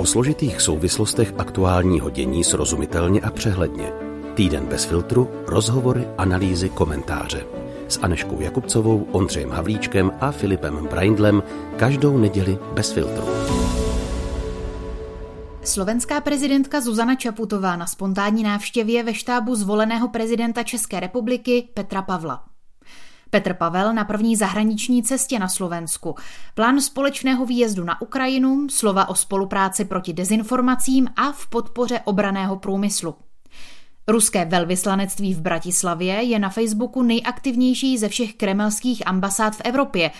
O složitých souvislostech aktuálního dění srozumitelně a přehledně. Týden bez filtru, rozhovory, analýzy, komentáře. S Aneškou Jakubcovou, Ondřejem Havlíčkem a Filipem Braindlem každou neděli bez filtru. Slovenská prezidentka Zuzana Čaputová na spontánní návštěvě ve štábu zvoleného prezidenta České republiky Petra Pavla. Petr Pavel na první zahraniční cestě na Slovensku. Plán společného výjezdu na Ukrajinu, slova o spolupráci proti dezinformacím a v podpoře obraného průmyslu. Ruské velvyslanectví v Bratislavě je na Facebooku nejaktivnější ze všech kremelských ambasád v Evropě.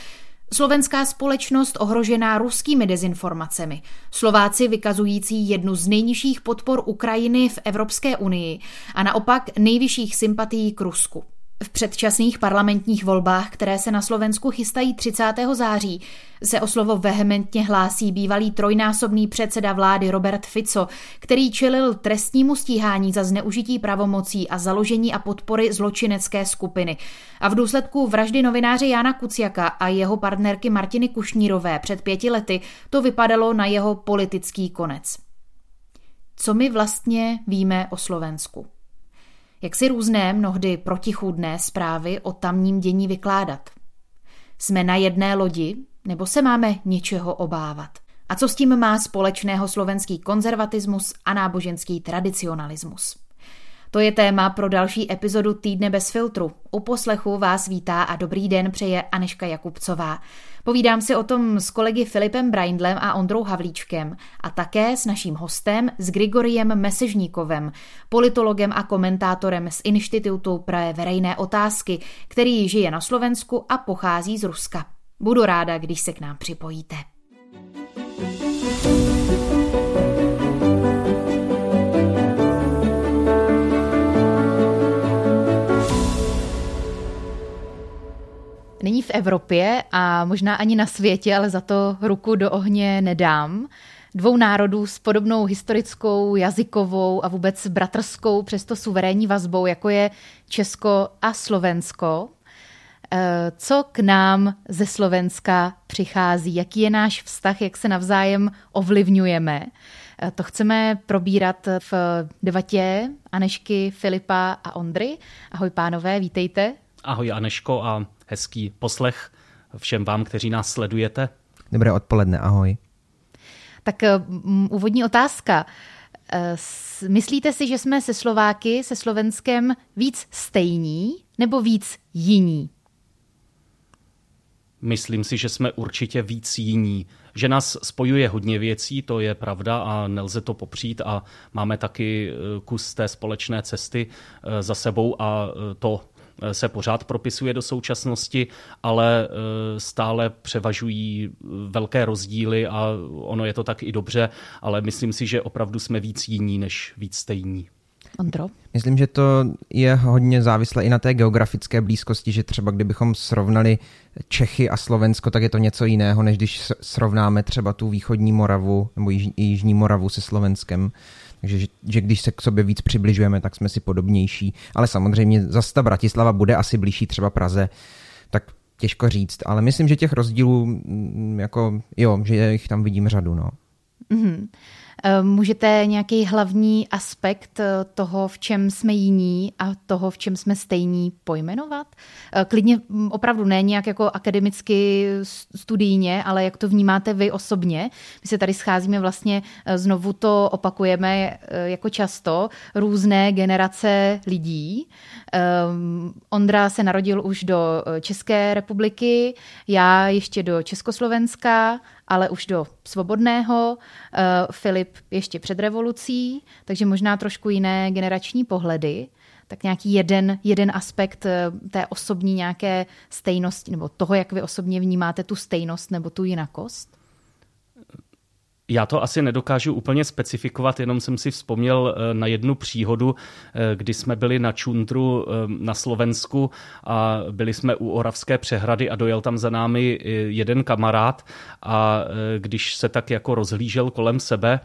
Slovenská společnost ohrožená ruskými dezinformacemi. Slováci vykazující jednu z nejnižších podpor Ukrajiny v Evropské unii a naopak nejvyšších sympatií k Rusku. V předčasných parlamentních volbách, které se na Slovensku chystají 30. září, se o slovo vehementně hlásí bývalý trojnásobný předseda vlády Robert Fico, který čelil trestnímu stíhání za zneužití pravomocí a založení a podpory zločinecké skupiny. A v důsledku vraždy novináře Jana Kuciaka a jeho partnerky Martiny Kušnírové před pěti lety to vypadalo na jeho politický konec. Co my vlastně víme o Slovensku? Jak si různé, mnohdy protichůdné zprávy o tamním dění vykládat? Jsme na jedné lodi, nebo se máme něčeho obávat? A co s tím má společného slovenský konzervatismus a náboženský tradicionalismus? To je téma pro další epizodu Týdne bez filtru. U poslechu vás vítá a dobrý den přeje Aneška Jakubcová. Povídám si o tom s kolegy Filipem Braindlem a Ondrou Havlíčkem a také s naším hostem, s Grigoriem Mesežníkovem, politologem a komentátorem z Institutu pro verejné otázky, který žije na Slovensku a pochází z Ruska. Budu ráda, když se k nám připojíte. Není v Evropě a možná ani na světě, ale za to ruku do ohně nedám. Dvou národů s podobnou historickou, jazykovou a vůbec bratrskou, přesto suverénní vazbou, jako je Česko a Slovensko. Eh, co k nám ze Slovenska přichází? Jaký je náš vztah? Jak se navzájem ovlivňujeme? Eh, to chceme probírat v debatě Anešky, Filipa a Ondry. Ahoj pánové, vítejte. Ahoj Aneško a hezký poslech všem vám, kteří nás sledujete. Dobré odpoledne, ahoj. Tak um, úvodní otázka. Eh, myslíte si, že jsme se Slováky, se Slovenskem víc stejní nebo víc jiní? Myslím si, že jsme určitě víc jiní. Že nás spojuje hodně věcí, to je pravda a nelze to popřít a máme taky eh, kus té společné cesty za sebou a to se pořád propisuje do současnosti, ale e, stále převažují velké rozdíly a ono je to tak i dobře, ale myslím si, že opravdu jsme víc jiní než víc stejní. Ondro? Myslím, že to je hodně závislé i na té geografické blízkosti, že třeba kdybychom srovnali Čechy a Slovensko, tak je to něco jiného, než když srovnáme třeba tu východní Moravu nebo jižní Moravu se Slovenskem. Takže že, že když se k sobě víc přibližujeme, tak jsme si podobnější. Ale samozřejmě zase ta Bratislava bude asi blížší třeba Praze, tak těžko říct. Ale myslím, že těch rozdílů, mm, jako jo, že jich tam vidím řadu. No. Mm-hmm. Eh, můžete nějaký hlavní aspekt eh, toho, v čem jsme jiní a toho, v čem jsme stejní, pojmenovat? Eh, klidně mm, opravdu ne nějak jako akademicky studijně, ale jak to vnímáte vy osobně. My se tady scházíme vlastně, znovu to opakujeme jako často, různé generace lidí. Ondra se narodil už do České republiky, já ještě do Československa ale už do svobodného. Eh, Filip ještě před revolucí, takže možná trošku jiné generační pohledy. Tak nějaký jeden, jeden aspekt eh, té osobní nějaké stejnosti, nebo toho, jak vy osobně vnímáte tu stejnost nebo tu jinakost? Já to asi nedokážu úplně specifikovat, jenom jsem si vzpomněl eh, na jednu příhodu, eh, kdy jsme byli na Čundru eh, na Slovensku a byli jsme u Oravské přehrady a dojel tam za námi jeden kamarád a když se tak jako rozhlížel kolem sebe,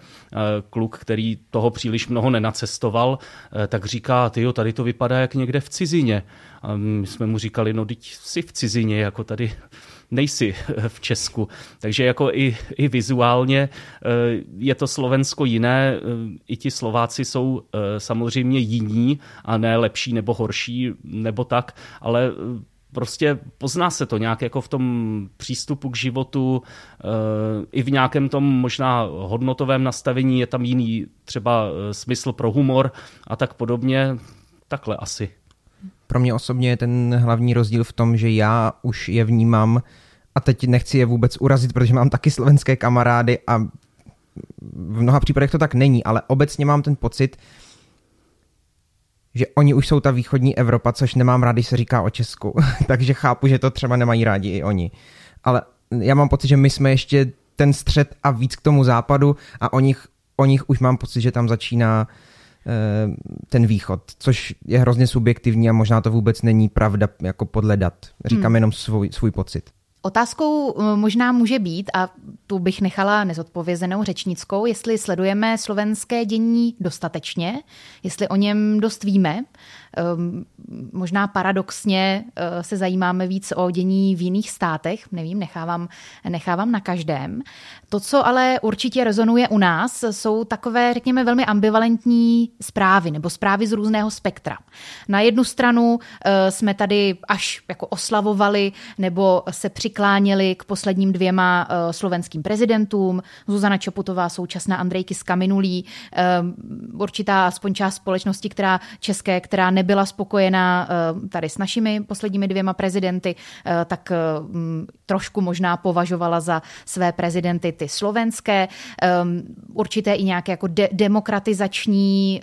kluk, který toho příliš mnoho nenacestoval, tak říká, tyjo, tady to vypadá jak někde v cizině. A my jsme mu říkali, no teď jsi v cizině, jako tady nejsi v Česku. Takže jako i, i vizuálně je to Slovensko jiné, i ti Slováci jsou samozřejmě jiní a ne lepší nebo horší nebo tak, ale prostě pozná se to nějak jako v tom přístupu k životu, eh, i v nějakém tom možná hodnotovém nastavení je tam jiný třeba eh, smysl pro humor a tak podobně. Takhle asi. Pro mě osobně je ten hlavní rozdíl v tom, že já už je vnímám a teď nechci je vůbec urazit, protože mám taky slovenské kamarády a v mnoha případech to tak není, ale obecně mám ten pocit, že oni už jsou ta východní Evropa, což nemám rád, když se říká o Česku. Takže chápu, že to třeba nemají rádi i oni. Ale já mám pocit, že my jsme ještě ten střed a víc k tomu západu a o nich, o nich už mám pocit, že tam začíná eh, ten východ, což je hrozně subjektivní a možná to vůbec není pravda jako podle dat. Říkám hmm. jenom svůj, svůj pocit. Otázkou eh, možná může být, a tu bych nechala nezodpovězenou řečnickou, jestli sledujeme slovenské dění dostatečně, jestli o něm dost víme, možná paradoxně eh, se zajímáme víc o dění v jiných státech, nevím, nechávám, nechávám na každém. To, co ale určitě rezonuje u nás, jsou takové, řekněme, velmi ambivalentní zprávy nebo zprávy z různého spektra. Na jednu stranu eh, jsme tady až jako oslavovali nebo se přikláněli k posledním dvěma eh, slovenským prezidentům, Zuzana Čoputová, současná Andrejky Skaminulí, ehm, určitá aspoň část společnosti, která české, která ne nebyla spokojená eh, tady s našimi posledními dvěma prezidenty, eh, tak eh, trošku možná považovala za své prezidenty ty slovenské. Určité i nějaké jako de- demokratizační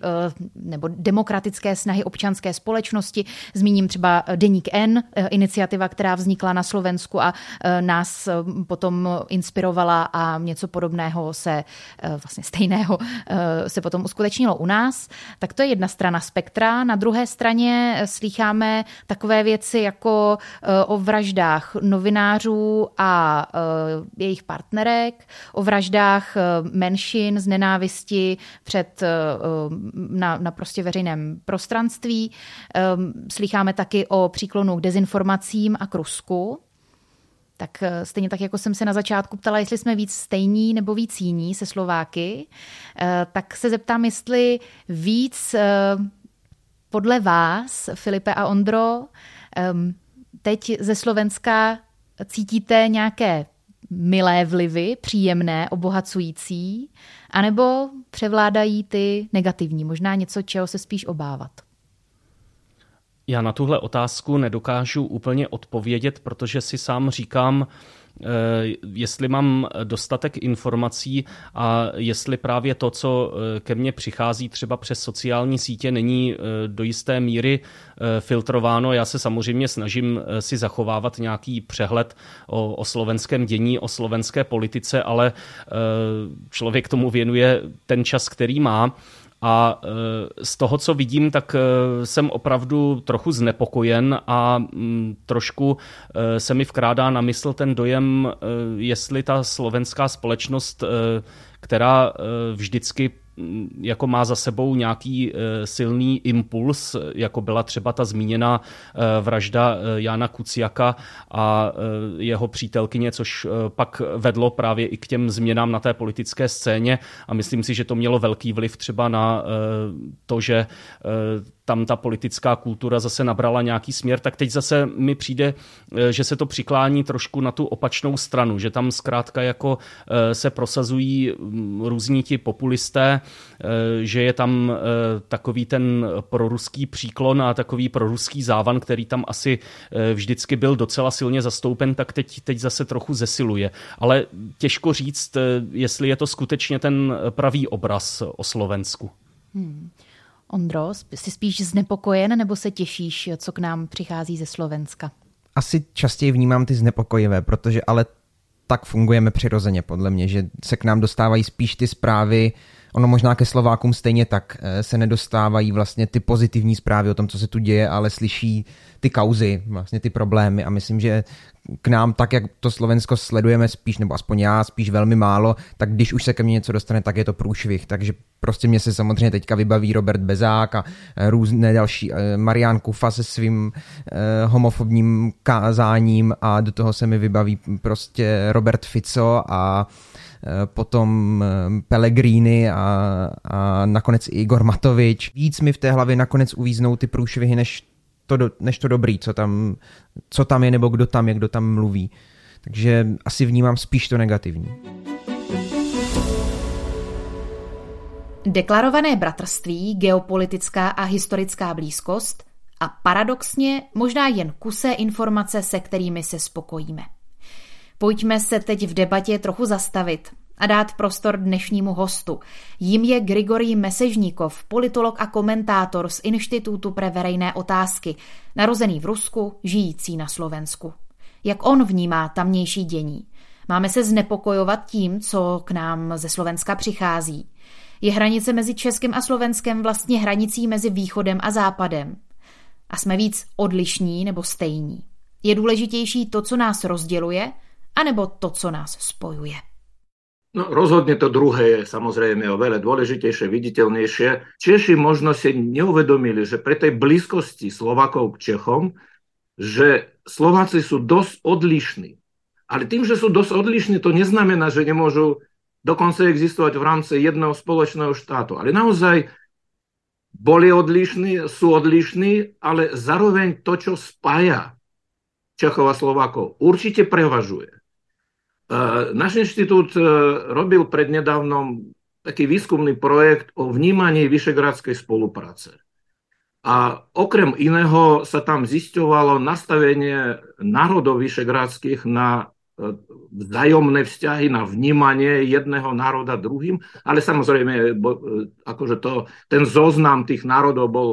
nebo demokratické snahy občanské společnosti. Zmíním třeba Deník N, iniciativa, která vznikla na Slovensku a nás potom inspirovala a něco podobného se, vlastně stejného se potom uskutečnilo u nás. Tak to je jedna strana spektra. Na druhé straně eh, slýcháme takové věci jako eh, o vraždách novinářů a eh, jejich partnerek, o vraždách menšin z nenávisti před, na, na prostě veřejném prostranství. Slycháme taky o příklonu k dezinformacím a k Rusku. Tak stejně tak, jako jsem se na začátku ptala, jestli jsme víc stejní nebo víc jiní se Slováky, tak se zeptám, jestli víc podle vás, Filipe a Ondro, teď ze Slovenska cítíte nějaké milé vlivy, příjemné, obohacující, anebo převládají ty negativní, možná něco, čeho se spíš obávat? Já na tuhle otázku nedokážu úplně odpovědět, protože si sám říkám, jestli mám dostatek informací a jestli právě to, co eh, ke mně přichází třeba přes sociální sítě, není eh, do jisté míry filtrováno. Já se samozřejmě snažím si zachovávat nějaký přehled o, o slovenském dění, o slovenské politice, ale člověk tomu věnuje ten čas, který má. A e, z toho, co vidím, tak e, jsem opravdu trochu znepokojen a mm, trošku e, se mi vkrádá na mysl ten dojem, jestli ta slovenská společnost, která vždycky jako má za sebou nějaký eh, silný impuls, jako byla třeba ta zmíněná eh, vražda eh, Jana Kuciaka a jeho přítelkyně, což pak vedlo právě i k těm změnám na té politické scéně. A myslím si, že to mělo velký vliv třeba na to, že tam ta politická kultura zase nabrala nějaký směr, tak teď zase mi přijde, eh, že se to přiklání trošku na tu opačnou stranu, že tam zkrátka jako eh, se prosazují různí ti populisté, eh, že je tam takový ten proruský příklon a takový proruský závan, který tam asi vždycky byl docela silně zastoupen, tak teď, teď zase trochu zesiluje. Ale těžko říct, jestli je to skutečně ten pravý obraz o Slovensku. Hmm. Ondro, jsi spíš znepokojen nebo se těšíš, co k nám přichází ze Slovenska? Asi častěji vnímám ty znepokojivé, protože ale tak fungujeme přirozeně podle mě, že se k nám dostávají spíš ty zprávy ono možná ke Slovákům stejně tak eh, se nedostávají vlastně ty pozitivní zprávy o tom, co se tu děje, ale slyší ty kauzy, vlastně ty problémy a myslím, že k nám tak, jak to Slovensko sledujeme spíš, nebo aspoň já spíš velmi málo, tak když už se ke mně něco dostane, tak je to průšvih. Takže prostě mě se samozřejmě teďka vybaví Robert Bezák a eh, různé další, eh, Marian Kufa se svým homofobním kázáním a do toho se mi vybaví prostě Robert Fico a potom eh, Pellegrini a, a nakonec i Igor Matovič. Víc mi v té hlavě nakonec uvíznou ty průšvihy, než to, do, než to dobrý, co tam, co tam je nebo kdo tam je, kdo tam mluví. Takže asi vnímám spíš to negativní. Deklarované bratrství, geopolitická a historická blízkost a paradoxně možná jen kusé informace, se kterými se spokojíme. Pojďme se teď v debatě trochu zastavit a dát prostor dnešnímu hostu. Jím je Grigorij Mesežníkov, politolog a komentátor z Institutu pre verejné otázky, narozený v Rusku, žijící na Slovensku. Jak on vnímá tamnější dění? Máme se znepokojovat tím, co k nám ze Slovenska přichází. Je hranice mezi Českem a Slovenskem vlastně hranicí mezi východem a západem. A jsme víc odlišní nebo stejní. Je důležitější to, co nás rozděluje, anebo to, co nás spojuje? No, rozhodne to druhé je samozrejme oveľa dôležitejšie, viditeľnejšie. Češi možno si neuvedomili, že pri tej blízkosti Slovakov k Čechom, že Slováci sú dosť odlišní. Ale tým, že sú dosť odlišní, to neznamená, že nemôžu dokonca existovať v rámci jedného spoločného štátu. Ale naozaj boli odlišní, sú odlišní, ale zároveň to, čo spája Čechov a Slovákov, určite prevažuje. Náš inštitút robil prednedávnom taký výskumný projekt o vnímaní vyšegradskej spolupráce. A okrem iného sa tam zisťovalo nastavenie národov vyšegradských na vzájomné vzťahy, na vnímanie jedného národa druhým, ale samozrejme akože to, ten zoznam tých národov bol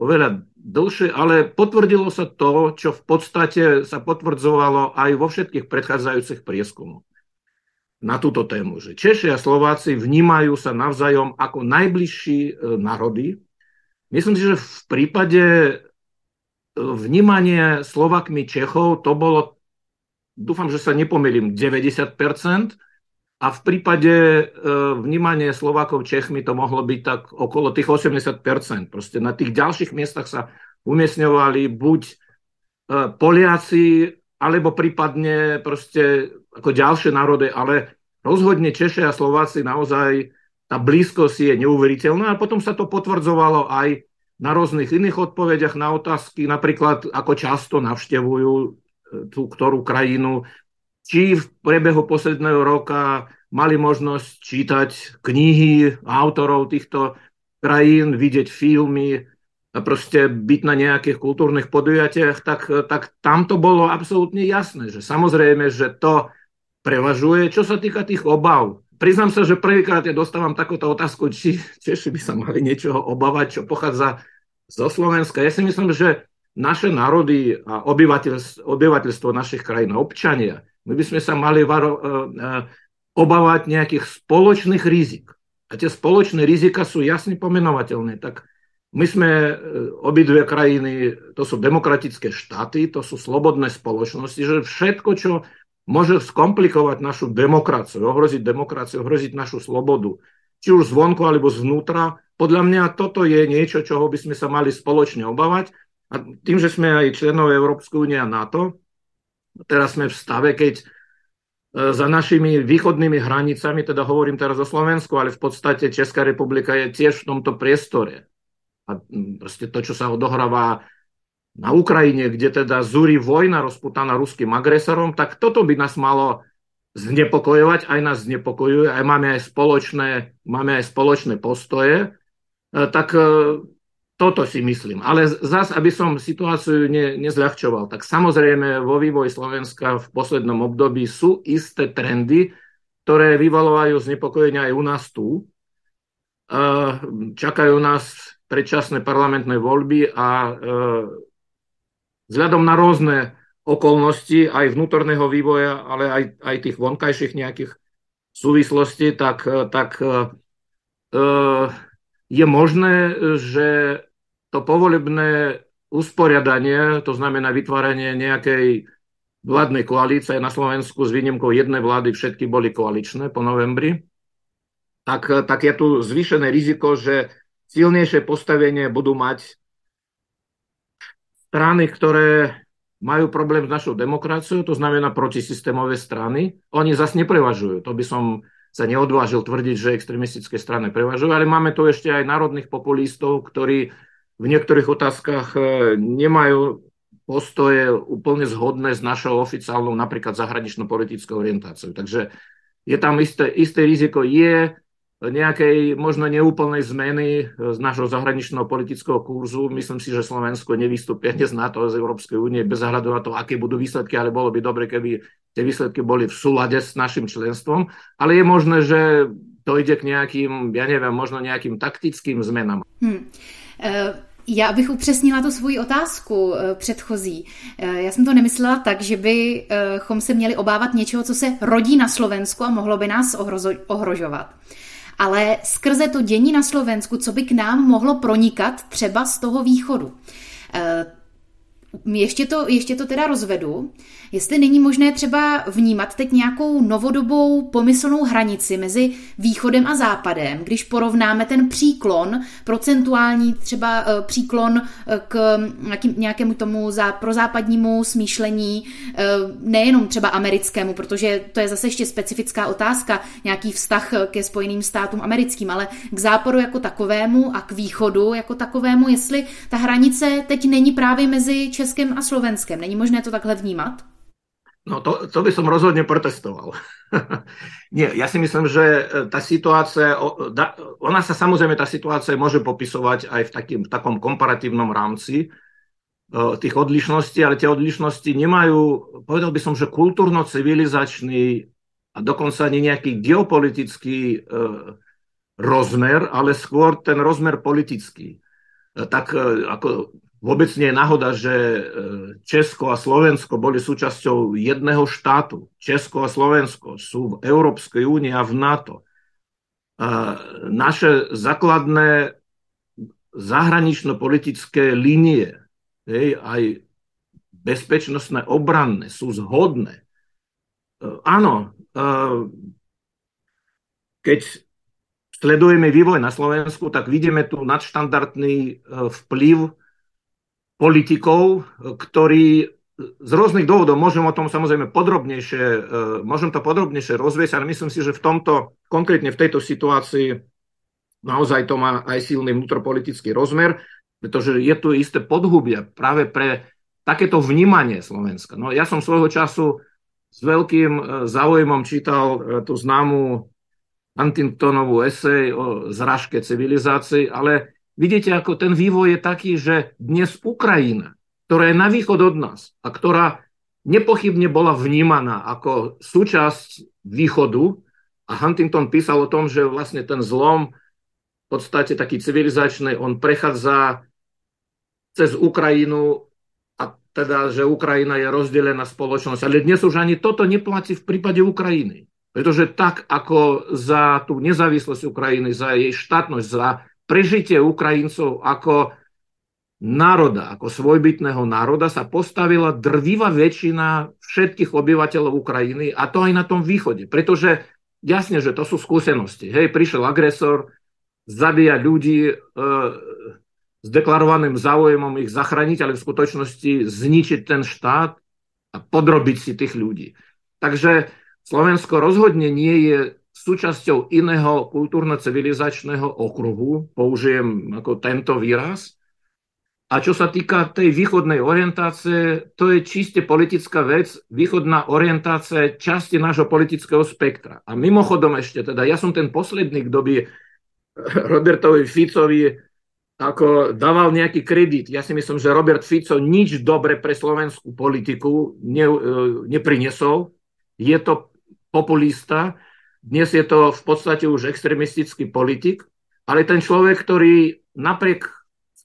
oveľa dlhšie, ale potvrdilo sa to, čo v podstate sa potvrdzovalo aj vo všetkých predchádzajúcich prieskumoch na túto tému, že Češi a Slováci vnímajú sa navzájom ako najbližší e, národy. Myslím si, že v prípade e, vnímania Slovakmi Čechov to bolo, dúfam, že sa nepomýlim, 90%, a v prípade e, vnímania Slovákov Čechmi to mohlo byť tak okolo tých 80%. Proste na tých ďalších miestach sa umiestňovali buď e, Poliaci, alebo prípadne proste ako ďalšie národy, ale rozhodne Češi a Slováci naozaj tá blízkosť je neuveriteľná a potom sa to potvrdzovalo aj na rôznych iných odpovediach na otázky, napríklad ako často navštevujú e, tú ktorú krajinu, či v priebehu posledného roka mali možnosť čítať knihy autorov týchto krajín, vidieť filmy, a proste byť na nejakých kultúrnych podujatiach, tak, tak tam to bolo absolútne jasné, že samozrejme, že to prevažuje. Čo sa týka tých obav, priznám sa, že prvýkrát ja dostávam takúto otázku, či Češi by sa mali niečoho obávať, čo pochádza zo Slovenska. Ja si myslím, že naše národy a obyvateľstvo, obyvateľstvo našich krajín, občania, my by sme sa mali varo, uh, uh, obávať nejakých spoločných rizik. A tie spoločné rizika sú jasne pomenovateľné. Tak my sme uh, obidve krajiny, to sú demokratické štáty, to sú slobodné spoločnosti, že všetko, čo môže skomplikovať našu demokraciu, ohroziť demokraciu, ohroziť našu slobodu, či už zvonku alebo zvnútra, podľa mňa toto je niečo, čoho by sme sa mali spoločne obávať. A tým, že sme aj členové Európskej únie a NATO, teraz sme v stave, keď e, za našimi východnými hranicami, teda hovorím teraz o Slovensku, ale v podstate Česká republika je tiež v tomto priestore. A proste to, čo sa odohráva na Ukrajine, kde teda zúri vojna rozputaná ruským agresorom, tak toto by nás malo znepokojovať, aj nás znepokojuje, aj máme aj spoločné, máme aj spoločné postoje, e, tak e, toto si myslím. Ale zas, aby som situáciu ne, nezľahčoval, tak samozrejme vo vývoji Slovenska v poslednom období sú isté trendy, ktoré vyvalovajú znepokojenia aj u nás tu. Čakajú nás predčasné parlamentné voľby a vzhľadom na rôzne okolnosti aj vnútorného vývoja, ale aj, aj tých vonkajších nejakých súvislostí, tak, tak je možné, že to povolebné usporiadanie, to znamená vytváranie nejakej vládnej koalície na Slovensku s výnimkou jednej vlády, všetky boli koaličné po novembri, tak, tak je tu zvýšené riziko, že silnejšie postavenie budú mať strany, ktoré majú problém s našou demokraciou, to znamená protisystémové strany. Oni zase neprevažujú. To by som sa neodvážil tvrdiť, že extremistické strany prevažujú, ale máme tu ešte aj národných populistov, ktorí v niektorých otázkach e, nemajú postoje úplne zhodné s našou oficiálnou napríklad zahranično-politickou orientáciou. Takže je tam isté, isté riziko, je nejakej možno neúplnej zmeny z našho zahraničného politického kurzu. Myslím si, že Slovensko nevystúpia z NATO, z Európskej únie bez ohľadu na to, aké budú výsledky, ale bolo by dobre, keby tie výsledky boli v súlade s našim členstvom. Ale je možné, že dojde k nejakým, ja neviem, možno nejakým taktickým zmenám. Hmm. Uh... Já bych upřesnila tu svoji otázku předchozí. Já jsem to nemyslela tak, že bychom se měli obávat něčeho, co se rodí na Slovensku a mohlo by nás ohrožovat ale skrze to dění na Slovensku, co by k nám mohlo pronikat třeba z toho východu. Ještě to, ještě to teda rozvedu. Jestli není možné třeba vnímat teď nějakou novodobou pomyslnou hranici mezi východem a západem, když porovnáme ten příklon, procentuální třeba eh, příklon eh, k nějakému tomu za, prozápadnímu smýšlení, eh, nejenom třeba americkému, protože to je zase ještě specifická otázka, nějaký vztah ke Spojeným státům americkým, ale k západu jako takovému a k východu jako takovému, jestli ta hranice teď není právě mezi Českem a Slovenskem. Není možné to takhle vnímat? No to, to by som rozhodne protestoval. Nie, ja si myslím, že e, tá situácia, ona sa samozrejme, tá situácia môže popisovať aj v, takým, v takom komparatívnom rámci e, tých odlišností, ale tie odlišnosti nemajú, povedal by som, že kultúrno-civilizačný a dokonca ani nejaký geopolitický e, rozmer, ale skôr ten rozmer politický. Tak ako Vôbec nie je náhoda, že e, Česko a Slovensko boli súčasťou jedného štátu. Česko a Slovensko sú v Európskej únii a v NATO. Naše základné zahranično-politické línie, hej, aj bezpečnostné, obranné, sú zhodné. E, áno, e, keď sledujeme vývoj na Slovensku, tak vidíme tu nadštandardný vplyv politikov, ktorí z rôznych dôvodov, môžem o tom samozrejme podrobnejšie, e, môžem to podrobnejšie rozviesť, ale myslím si, že v tomto, konkrétne v tejto situácii, naozaj to má aj silný vnútropolitický rozmer, pretože je tu isté podhubie práve pre takéto vnímanie Slovenska. No, ja som svojho času s veľkým e, záujmom čítal e, tú známu Huntingtonovú esej o zražke civilizácií, ale vidíte, ako ten vývoj je taký, že dnes Ukrajina, ktorá je na východ od nás a ktorá nepochybne bola vnímaná ako súčasť východu, a Huntington písal o tom, že vlastne ten zlom v podstate taký civilizačný, on prechádza cez Ukrajinu a teda, že Ukrajina je rozdelená spoločnosť. Ale dnes už ani toto neplatí v prípade Ukrajiny. Pretože tak, ako za tú nezávislosť Ukrajiny, za jej štátnosť, za prežitie Ukrajincov ako národa, ako svojbytného národa sa postavila drvivá väčšina všetkých obyvateľov Ukrajiny a to aj na tom východe. Pretože jasne, že to sú skúsenosti. Hej, prišiel agresor, zabíja ľudí e, s deklarovaným záujemom ich zachrániť, ale v skutočnosti zničiť ten štát a podrobiť si tých ľudí. Takže Slovensko rozhodne nie je súčasťou iného kultúrno-civilizačného okruhu, použijem ako tento výraz. A čo sa týka tej východnej orientácie, to je čiste politická vec, východná orientácia časti nášho politického spektra. A mimochodom ešte, teda ja som ten posledný, kto by Robertovi Ficovi ako dával nejaký kredit. Ja si myslím, že Robert Fico nič dobre pre slovenskú politiku ne, e, neprinesol. Je to populista, dnes je to v podstate už extremistický politik, ale ten človek, ktorý napriek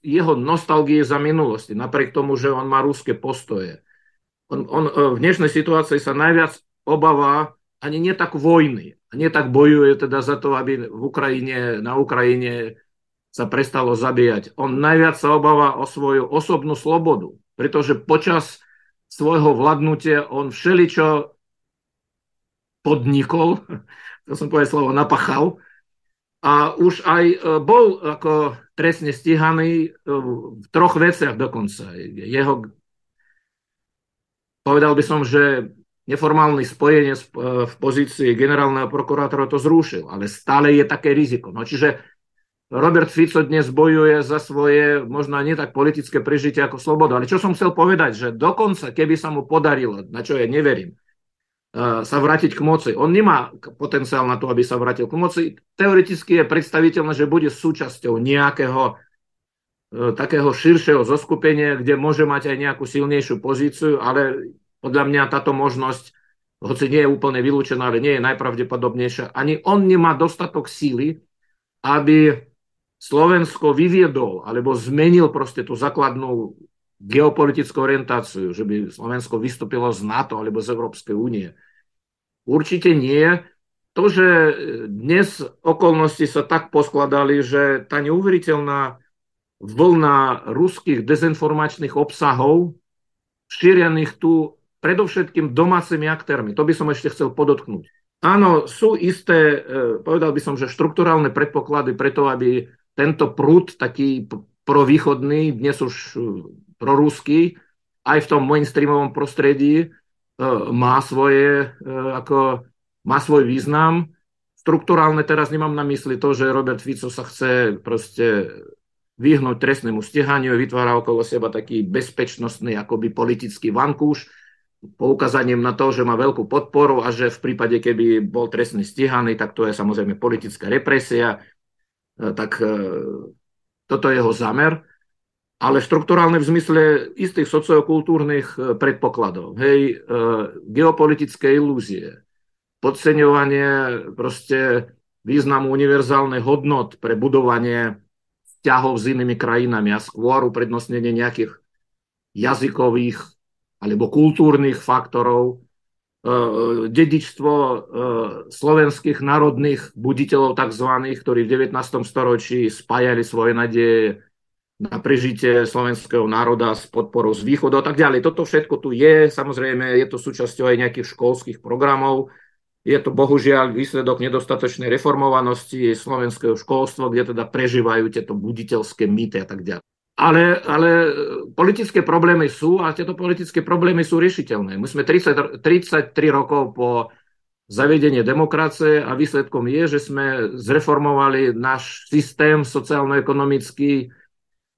jeho nostalgie za minulosti, napriek tomu, že on má ruské postoje, on, on e, v dnešnej situácii sa najviac obáva ani nie tak vojny, nie tak bojuje teda za to, aby v Ukrajine, na Ukrajine sa prestalo zabíjať. On najviac sa obáva o svoju osobnú slobodu, pretože počas svojho vládnutia on všeličo podnikol, to som povedal slovo, napachal, a už aj e, bol ako trestne stíhaný e, v troch veciach dokonca. Jeho, povedal by som, že neformálny spojenec v pozícii generálneho prokurátora to zrušil, ale stále je také riziko. No, čiže Robert Fico dnes bojuje za svoje možno nie tak politické prežitie ako slobodu. Ale čo som chcel povedať, že dokonca, keby sa mu podarilo, na čo ja neverím, vrátiť k moci. On nemá potenciál na to, aby sa vrátil k moci. Teoreticky je predstaviteľné, že bude súčasťou nejakého takého širšieho zoskupenia, kde môže mať aj nejakú silnejšiu pozíciu, ale podľa mňa táto možnosť, hoci nie je úplne vylúčená, ale nie je najpravdepodobnejšia, ani on nemá dostatok síly, aby Slovensko vyviedol alebo zmenil proste tú základnú geopolitickú orientáciu, že by Slovensko vystúpilo z NATO alebo z Európskej únie. Určite nie. To, že dnes okolnosti sa tak poskladali, že tá neuveriteľná vlna ruských dezinformačných obsahov šírených tu predovšetkým domácimi aktérmi. To by som ešte chcel podotknúť. Áno, sú isté, e, povedal by som, že štruktúrálne predpoklady preto, aby tento prúd, taký provýchodný, dnes už e, proruský, aj v tom mainstreamovom prostredí má, svoje, ako, má svoj význam. Štruktúrálne teraz nemám na mysli to, že Robert Fico sa chce proste vyhnúť trestnému stíhaniu, vytvára okolo seba taký bezpečnostný akoby politický vankúš, poukazaním na to, že má veľkú podporu a že v prípade, keby bol trestne stíhaný, tak to je samozrejme politická represia. E, tak toto je jeho zámer. Ale štruktúrálne v zmysle istých sociokultúrnych e, predpokladov. Hej, geopolitické ilúzie, podceňovanie proste významu univerzálnej hodnot pre budovanie vzťahov s inými krajinami a skôr uprednostnenie nejakých jazykových alebo kultúrnych faktorov, dedičstvo slovenských národných buditeľov tzv., ktorí v 19. storočí spájali svoje nadeje na prežitie slovenského národa s podporou z východu a tak ďalej. Toto všetko tu je, samozrejme je to súčasťou aj nejakých školských programov, je to bohužiaľ výsledok nedostatočnej reformovanosti slovenského školstva, kde teda prežívajú tieto buditeľské mýty a tak ďalej. Ale, ale politické problémy sú a tieto politické problémy sú riešiteľné. My sme 30, 33 rokov po zavedení demokracie a výsledkom je, že sme zreformovali náš systém sociálno-ekonomický e,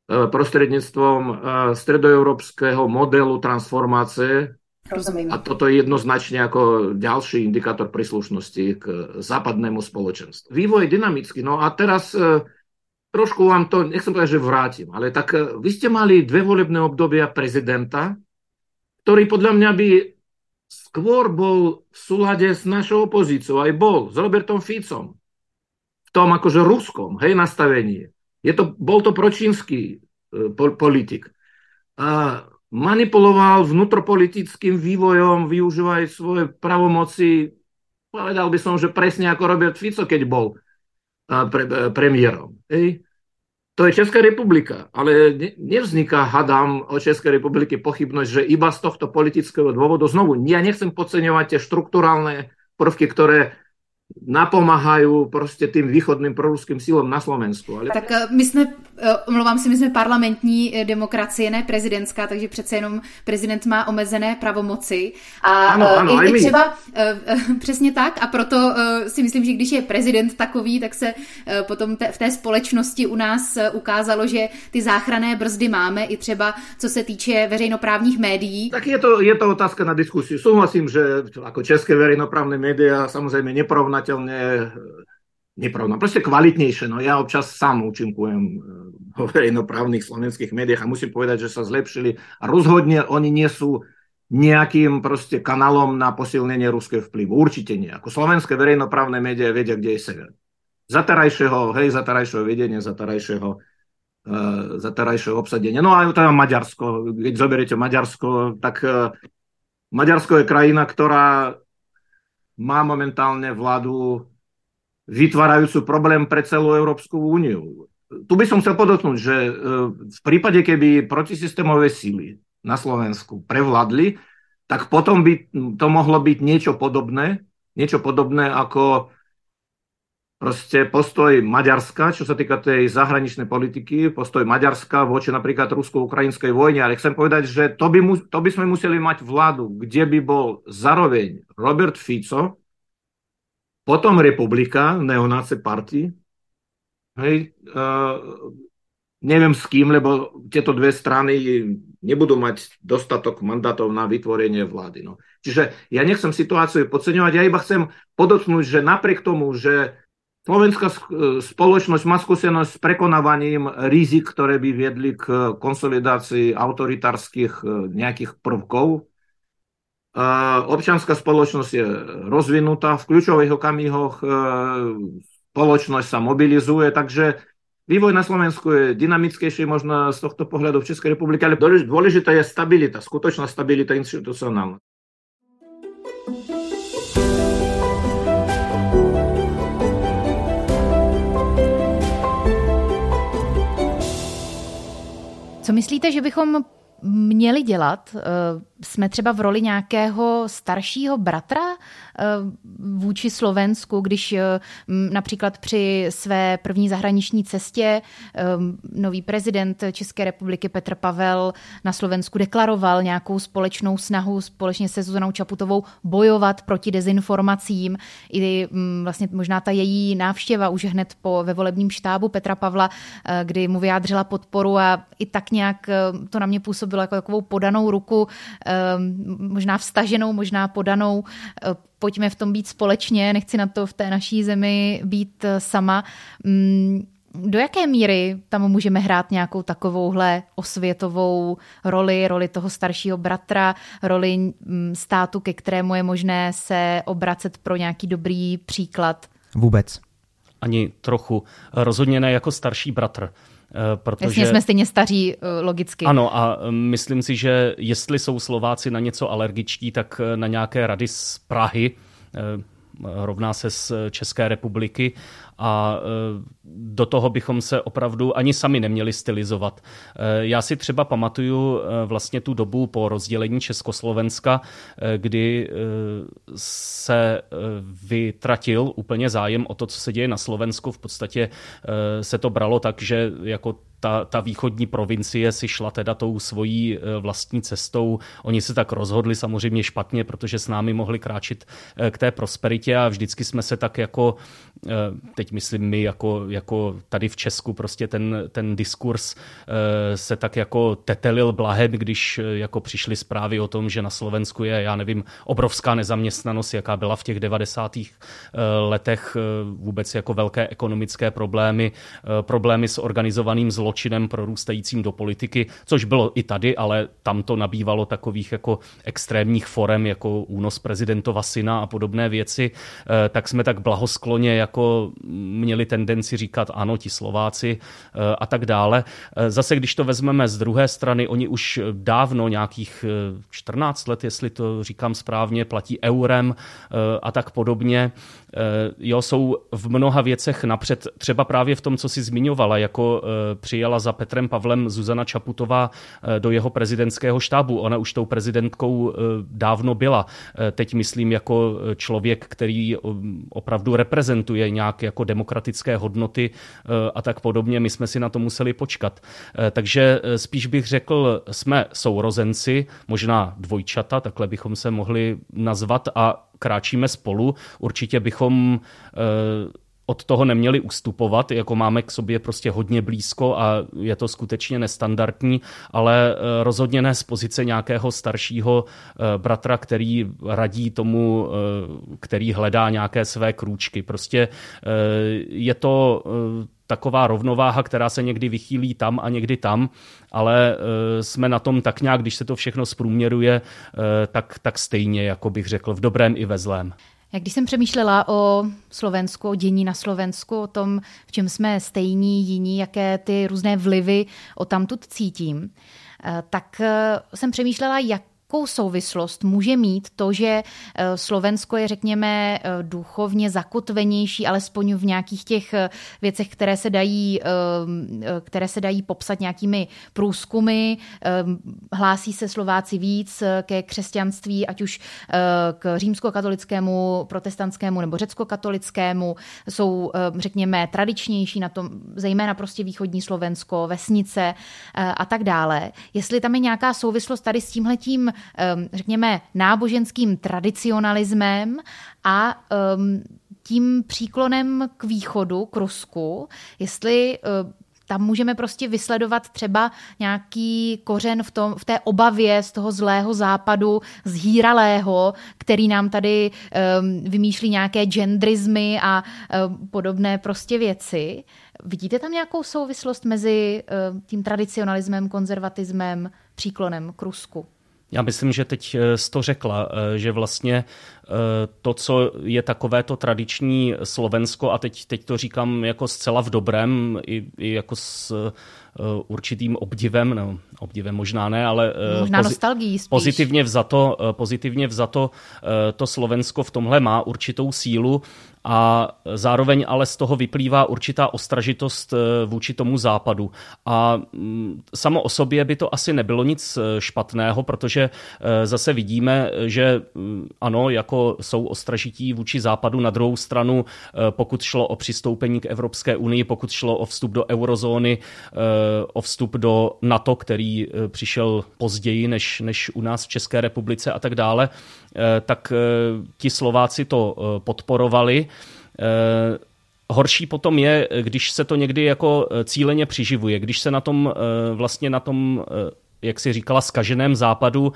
prostredníctvom e, stredoeurópskeho modelu transformácie. Rozumím. A toto je jednoznačne ako ďalší indikátor príslušnosti k západnému spoločenstvu. Vývoj je dynamický. No a teraz e, trošku vám to, nechcem povedať, že vrátim, ale tak eh, vy ste mali dve volebné obdobia prezidenta, ktorý podľa mňa by skôr bol v súlade s našou opozíciou, aj bol, s Robertom Ficom, v tom akože ruskom, hej, nastavení. Je to, bol to pročínsky uh, politik. Uh, manipuloval vnútropolitickým vývojom, využívaj svoje pravomoci, povedal by som, že presne ako Robert Fico, keď bol pre, premiérom. Hej. To je Česká republika, ale nevzniká, hadám, o Českej republiky pochybnosť, že iba z tohto politického dôvodu, znovu, ja nechcem podceňovať tie štruktúrálne prvky, ktoré napomáhají prostě tým východným proruským sílom na Slovensku. Ale... Tak eh, my jsme, eh, omlouvám se, my jsme parlamentní eh, demokracie, ne prezidentská, takže přece jenom prezident má omezené pravomoci. A ano, ano, i, i třeba přesně tak a proto si myslím, že když je prezident takový, tak se potom te, v té společnosti u nás ukázalo, že ty záchranné brzdy máme i třeba co se týče veřejnoprávních médií. Tak je to, je to otázka na diskusi. Souhlasím, že jako české veřejnoprávné média samozřejmě neporovná porovnateľne nepravda, proste kvalitnejšie. No ja občas sám účinkujem vo verejnoprávnych slovenských médiách a musím povedať, že sa zlepšili a rozhodne oni nie sú nejakým proste kanálom na posilnenie ruského vplyvu. Určite nie. Ako slovenské verejnoprávne médiá vedia, kde je sever. Za terajšieho, hej, za terajšieho vedenia, za terajšieho, uh, za terajšieho obsadenia. No a teda Maďarsko. Keď zoberiete Maďarsko, tak uh, Maďarsko je krajina, ktorá má momentálne vládu vytvárajúcu problém pre celú Európsku úniu. Tu by som chcel podotknúť, že v prípade, keby protisystémové síly na Slovensku prevládli, tak potom by to mohlo byť niečo podobné, niečo podobné ako proste postoj Maďarska, čo sa týka tej zahraničnej politiky, postoj Maďarska voči napríklad rusko-ukrajinskej vojne, ale chcem povedať, že to by, mu, to by sme museli mať vládu, kde by bol zároveň Robert Fico, potom Republika, neonáce party, hej, uh, neviem s kým, lebo tieto dve strany nebudú mať dostatok mandátov na vytvorenie vlády. No. Čiže ja nechcem situáciu podceňovať, ja iba chcem podotknúť, že napriek tomu, že Slovenská spoločnosť má skúsenosť s prekonávaním rizik, ktoré by viedli k konsolidácii autoritárskych nejakých prvkov. Občianská spoločnosť je rozvinutá, v kľúčových okamihoch spoločnosť sa mobilizuje, takže Vývoj na Slovensku je dynamickejší možno z tohto pohľadu v Českej republike, ale dôležitá je stabilita, skutočná stabilita institucionálna. Co myslíte, že bychom měli dělat? Eh, jsme třeba v roli nějakého staršího bratra eh, vůči Slovensku, když eh, například při své první zahraniční cestě nový prezident České republiky Petr Pavel na Slovensku deklaroval nějakou společnou snahu společně se Zuzanou Čaputovou bojovat proti dezinformacím. I vlastně možná ta její návštěva už hned po ve volebním štábu Petra Pavla, kdy mu vyjádřila podporu a i tak nějak to na mě působilo jako takovou podanou ruku Ehm, možná vstaženou, možná podanou. Eh, pojďme v tom být společně, nechci na to v té naší zemi být eh, sama. Mm, do jaké míry tam můžeme hrát nějakou takovouhle osvětovou roli, roli toho staršího bratra, roli mm, státu, ke kterému je možné se obracet pro nějaký dobrý příklad? Vůbec. Ani trochu. Rozhodně ne jako starší bratr. Eh, protože... Jasně, jsme stejně staří eh, logicky. Ano a eh, myslím si, že jestli jsou Slováci na něco alergičtí, tak na nějaké rady z Prahy, rovná se z České republiky a e, do toho bychom se opravdu ani sami neměli stylizovat. E, já si třeba pamatuju e, vlastně tu dobu po rozdělení Československa, kdy se vytratil úplně zájem o to, co se děje na Slovensku. V podstatě se to bralo tak, že jako ta, ta východní provincie si šla teda tou svojí vlastní cestou. Oni se tak rozhodli samozřejmě špatně, protože s námi mohli kráčit k té prosperitě a vždycky jsme se tak jako, teď teď myslím my jako, jako tady v Česku, prostě ten, ten diskurs se tak jako tetelil blahem, když jako přišly zprávy o tom, že na Slovensku je, já nevím, obrovská nezaměstnanost, jaká byla v těch 90. Eh, letech, vůbec jako velké ekonomické problémy, problémy s organizovaným zločinem prorůstajícím do politiky, což bylo i tady, ale tam to nabývalo takových jako extrémních forem, jako únos prezidentova syna a podobné věci, tak jsme tak blahoskloně jako měli tendenci říkat ano, ti Slováci eh, a tak dále. Eh, zase, když to vezmeme z druhé strany, oni už dávno, nějakých 14 eh, let, jestli to říkám správně, platí eurem a tak podobně. Jo, jsou v mnoha věcech napřed, třeba právě v tom, co si zmiňovala, jako přijela za Petrem Pavlem Zuzana Čaputová do jeho prezidentského štábu. Ona už tou prezidentkou dávno byla. Teď myslím jako člověk, který opravdu reprezentuje nějak jako demokratické hodnoty eh, a tak podobně. My jsme si na to museli počkat. Eh, takže eh, spíš bych řekl, jsme sourozenci, možná dvojčata, takhle bychom se mohli nazvat a kráčíme spolu. Určitě bychom od toho neměli ustupovat, jako máme k sobě prostě hodně blízko a je to skutečně nestandardní, ale eh, rozhodně ne z pozice nějakého staršího eh, bratra, který radí tomu, eh, který hledá nějaké své krůčky. Prostě je to taková rovnováha, která se někdy vychýlí tam a někdy tam, ale jsme na tom tak nějak, když se to všechno zprůměruje, tak, tak stejně, jako bych řekl, v dobrém i ve zlém. Jak když jsem přemýšlela o Slovensku, o dění na Slovensku, o tom, v čem jsme stejní, jiní, jaké ty různé vlivy o tamtud cítím, eh, tak eh, jsem přemýšlela, jak jakou souvislost může mít to, že eh, Slovensko je, řekněme, eh, duchovně zakotvenější, alespoň v nějakých těch eh, věcech, které se dají, které se dají popsat nějakými průzkumy. Hlásí se Slováci víc ke křesťanství, ať už k římskokatolickému, protestantskému nebo řecko-katolickému. Jsou, řekněme, tradičnější na tom, zejména prostě východní Slovensko, vesnice a tak dále. Jestli tam je nějaká souvislost tady s tímhletím řekněme, náboženským tradicionalismem a um, tím příklonem k východu, k Rusku, jestli uh, tam můžeme prostě vysledovat třeba nějaký kořen v, tom, v té obavě z toho zlého západu, zhýralého, který nám tady um, vymýšlí nějaké genderizmy a um, podobné prostě věci. Vidíte tam nějakou souvislost mezi um, tím tradicionalismem, konzervatismem, příklonem k Rusku? Já myslím, že teď eh, jsi to řekla, eh, že vlastně eh, to, co je takové to tradiční Slovensko, a teď, teď to říkám jako zcela v dobrém, i, i jako s určitým obdivem, no, obdivem možná ne, ale možná pozi- pozitivně vzato, pozitivně vzato to Slovensko v tomhle má určitou sílu a zároveň ale z toho vyplývá určitá ostražitost eh, vůči tomu západu. A mm, samo o sobě by to asi nebylo nic eh, špatného, protože eh, zase vidíme, že mm, ano, jako jsou ostražití vůči západu, na druhou stranu, pokud šlo o přistoupení k Evropské unii, pokud šlo o vstup do eurozóny, o vstup do NATO, který přišel později než, než u nás v České republice a tak dále, tak ti Slováci to podporovali. Eh, horší potom je, když se to někdy jako eh, cíleně přiživuje, když se na tom eh, vlastně na tom jak si říkala, skaženém západu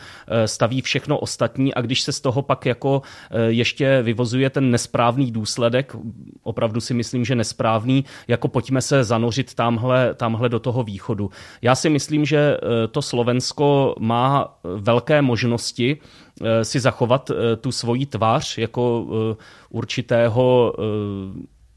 staví všechno ostatní a když se z toho pak jako ještě vyvozuje ten nesprávný důsledek, opravdu si myslím, že nesprávný, jako pojďme se zanořit tamhle, tamhle do toho východu. Já si myslím, že to Slovensko má velké možnosti Eh, si zachovat eh, tu svoji tvář jako eh, určitého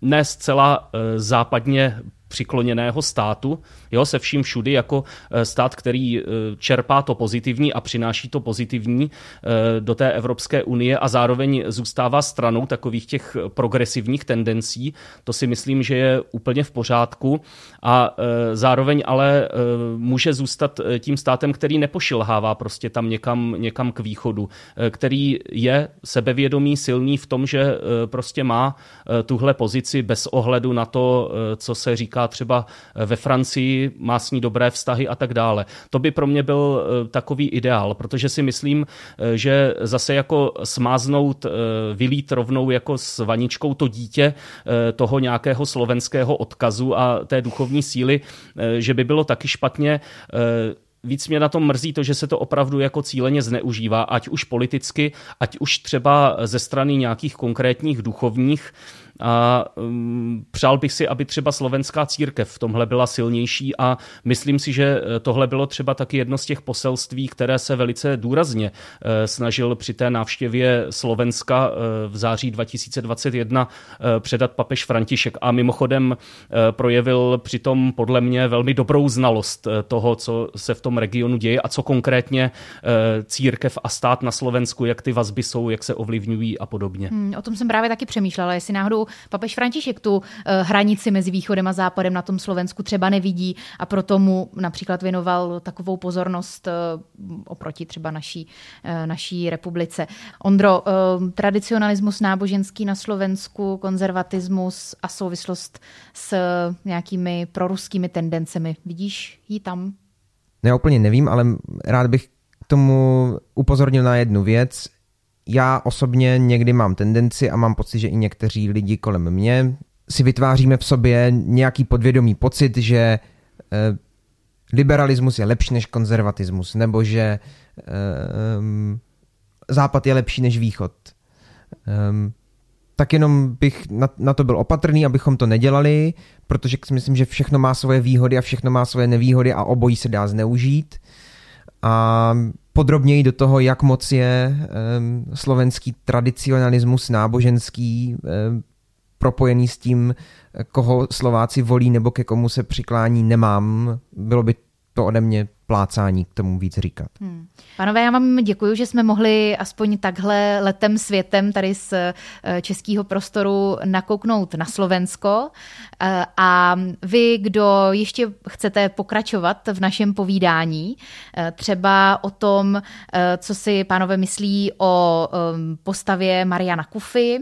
ne zcela západně přikloněného státu, jo, se vším všudy jako eh, stát, který eh, čerpá to pozitivní a přináší to pozitivní eh, do té Evropské unie a zároveň zůstává stranou takových těch progresivních tendencí. To si myslím, že je úplně v pořádku a zároveň ale může zůstat tím státem, který nepošilhává prostě tam někam, někam k východu, který je sebevědomý, silný v tom, že prostě má tuhle pozici bez ohledu na to, co se říká třeba ve Francii, má s ní dobré vztahy a tak dále. To by pro mě byl eh, takový ideál, protože si myslím, eh, že zase jako smáznout, eh, vylít rovnou jako s vaničkou to dítě toho nějakého slovenského odkazu a té duchovní síly, že by bylo taky špatně víc mě na tom mrzí to, že se to opravdu jako cíleně zneužívá, ať už politicky, ať už třeba ze strany nějakých konkrétních duchovních, a um, přál bych si, aby třeba slovenská církev v tomhle byla silnější a myslím si, že eh, tohle bylo třeba taky jedno z těch poselství, které se velice důrazně eh, snažil při té návštěvě Slovenska eh, v září 2021 předat papež František a mimochodem projevil přitom podle mě velmi dobrou znalost toho, co se v tom regionu děje a co konkrétně církev a stát na Slovensku, jak ty vazby jsou, jak se ovlivňují a podobně. Hmm, o tom jsem právě taky přemýšlela, jestli náhodou papež František tu eh, hranici mezi východem a západem na tom Slovensku třeba nevidí a proto mu například věnoval takovou pozornost eh, oproti třeba naší, eh, naší republice. Ondro, tradicionalismus náboženský na Slovensku, konzervatismus a souvislost s nějakými proruskými tendencemi. Vidíš ji tam? Ne, úplně nevím, ale rád bych k tomu upozornil na jednu věc já osobně někdy mám tendenci a mám pocit, že i někteří lidi kolem mě si vytváříme v sobě nějaký podvědomý pocit, že eh, liberalismus je lepší než konzervatismus, nebo že eh, západ je lepší než východ. Tak jenom bych na, na to byl opatrný, abychom to nedělali, protože si myslím, že všechno má svoje výhody a všechno má svoje nevýhody a obojí se dá zneužít. A podrobněji do toho, jak moc je slovenský tradicionalismus náboženský propojený s tím, koho Slováci volí nebo ke komu se přiklání, nemám. Bylo by to ode mě plácání k tomu víc říkat. Hmm. Panové, já vám děkuji, že jsme mohli aspoň takhle letem světem tady z eh, českého prostoru nakouknout na Slovensko. Eh, a vy, kdo ještě chcete pokračovat v našem povídání, eh, třeba o tom, co si pánové myslí o postavě Mariana Kufy,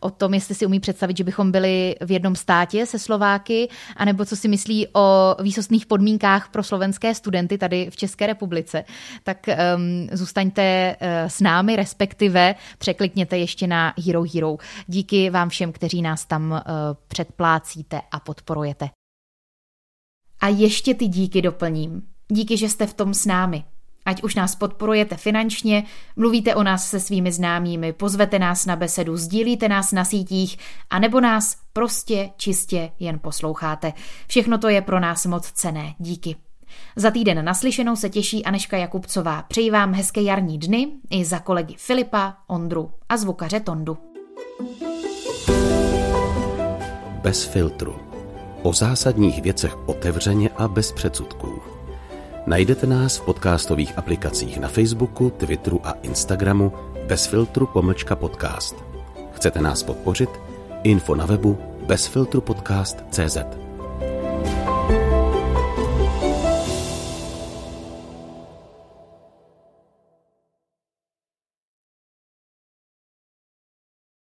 o tom, jestli si umí představit, že bychom byli v jednom státě se Slováky, anebo co si myslí o výsostných podmínkách pro slovenské studenty tady v České republice, tak um, zůstaňte uh, s námi, respektive překlikněte ještě na Hero Hero. Díky vám všem, kteří nás tam uh, předplácíte a podporujete. A ještě ty díky doplním. Díky, že jste v tom s námi. Ať už nás podporujete finančně, mluvíte o nás se svými známými, pozvete nás na besedu, sdílíte nás na sítích, anebo nás prostě čistě jen posloucháte. Všechno to je pro nás moc cené. Díky. Za týden naslyšenou se těší Aneška Jakubcová. Přeji vám hezké jarní dny i za kolegy Filipa, Ondru a zvukaře Tondu. Bez filtru. O zásadních věcech otevřeně a bez předsudků. Najdete nás v podcastových aplikacích na Facebooku, Twitteru a Instagramu bez filtru pomlčka podcast. Chcete nás podpořit? Info na webu bezfiltrupodcast.cz